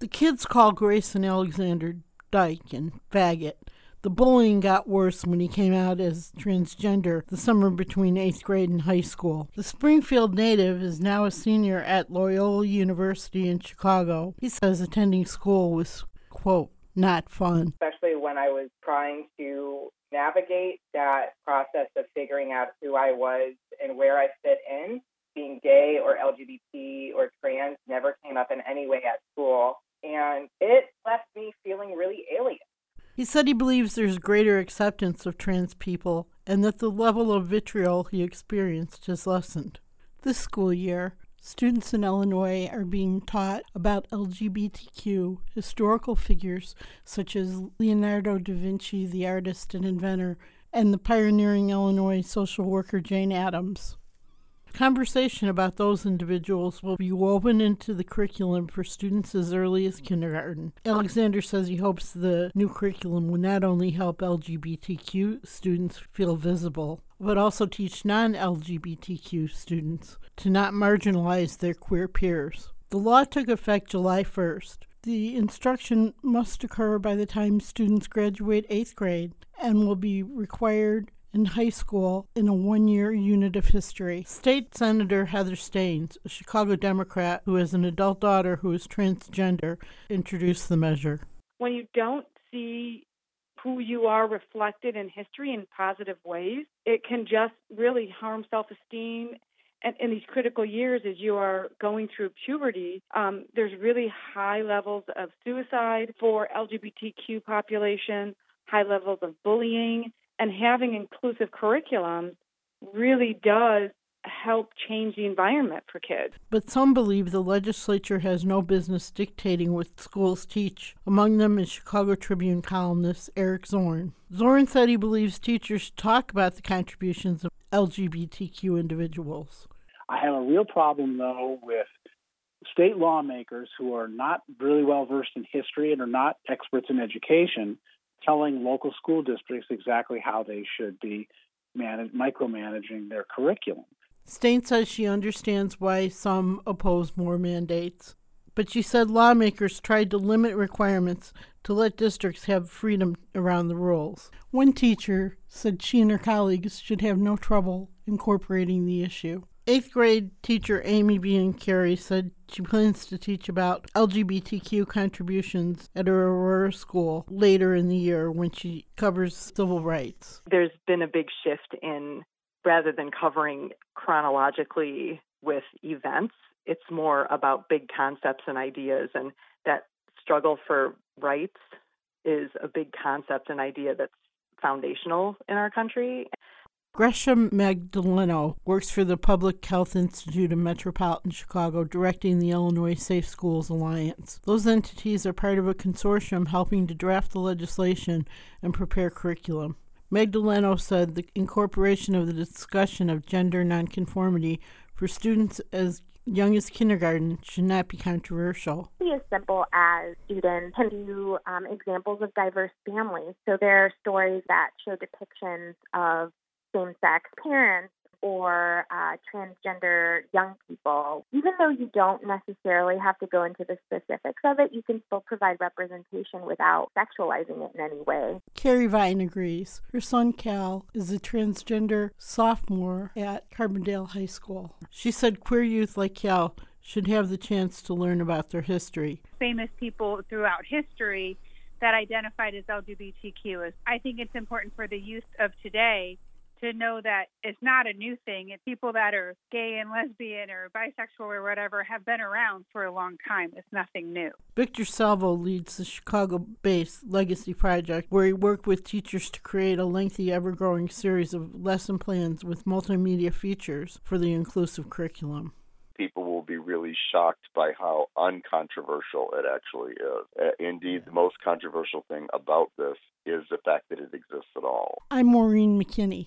The kids call Grace and Alexander Dyke and faggot. The bullying got worse when he came out as transgender the summer between eighth grade and high school. The Springfield native is now a senior at Loyola University in Chicago. He says attending school was, quote, not fun. Especially when I was trying to navigate that process of figuring out who I was and where I fit in. Being gay or LGBT or trans never came up in any way at school. And it left me feeling really alien. He said he believes there's greater acceptance of trans people and that the level of vitriol he experienced has lessened. This school year, students in Illinois are being taught about LGBTQ historical figures such as Leonardo da Vinci, the artist and inventor, and the pioneering Illinois social worker Jane Addams. Conversation about those individuals will be woven into the curriculum for students as early as kindergarten. Alexander says he hopes the new curriculum will not only help LGBTQ students feel visible, but also teach non LGBTQ students to not marginalize their queer peers. The law took effect July 1st. The instruction must occur by the time students graduate eighth grade and will be required in high school in a one year unit of history. State Senator Heather Steans, a Chicago Democrat who has an adult daughter who is transgender, introduced the measure. When you don't see who you are reflected in history in positive ways, it can just really harm self esteem. And in these critical years, as you are going through puberty, um, there's really high levels of suicide for LGBTQ population, high levels of bullying, and having inclusive curriculums really does help change the environment for kids. But some believe the legislature has no business dictating what schools teach. Among them is Chicago Tribune columnist Eric Zorn. Zorn said he believes teachers should talk about the contributions of LGBTQ individuals. I have a real problem, though, with state lawmakers who are not really well versed in history and are not experts in education telling local school districts exactly how they should be manage, micromanaging their curriculum. Steans says she understands why some oppose more mandates, but she said lawmakers tried to limit requirements to let districts have freedom around the rules. One teacher said she and her colleagues should have no trouble incorporating the issue. Eighth grade teacher Amy Biancarey said she plans to teach about LGBTQ contributions at her Aurora school later in the year when she covers civil rights. There's been a big shift in rather than covering chronologically with events, it's more about big concepts and ideas, and that struggle for rights is a big concept and idea that's foundational in our country. Gresham Magdaleno works for the Public Health Institute of Metropolitan Chicago, directing the Illinois Safe Schools Alliance. Those entities are part of a consortium helping to draft the legislation and prepare curriculum. Magdaleno said the incorporation of the discussion of gender nonconformity for students as young as kindergarten should not be controversial. Be As simple as students can do um, examples of diverse families. So there are stories that show depictions of same sex parents or uh, transgender young people, even though you don't necessarily have to go into the specifics of it, you can still provide representation without sexualizing it in any way. Carrie Vine agrees. Her son Cal is a transgender sophomore at Carbondale High School. She said queer youth like Cal should have the chance to learn about their history. Famous people throughout history that identified as LGBTQ. I think it's important for the youth of today to know that it's not a new thing. It's people that are gay and lesbian or bisexual or whatever have been around for a long time. It's nothing new. Victor Salvo leads the Chicago based Legacy Project, where he worked with teachers to create a lengthy, ever growing series of lesson plans with multimedia features for the inclusive curriculum people will be really shocked by how uncontroversial it actually is. Indeed, the most controversial thing about this is the fact that it exists at all. I'm Maureen McKinney.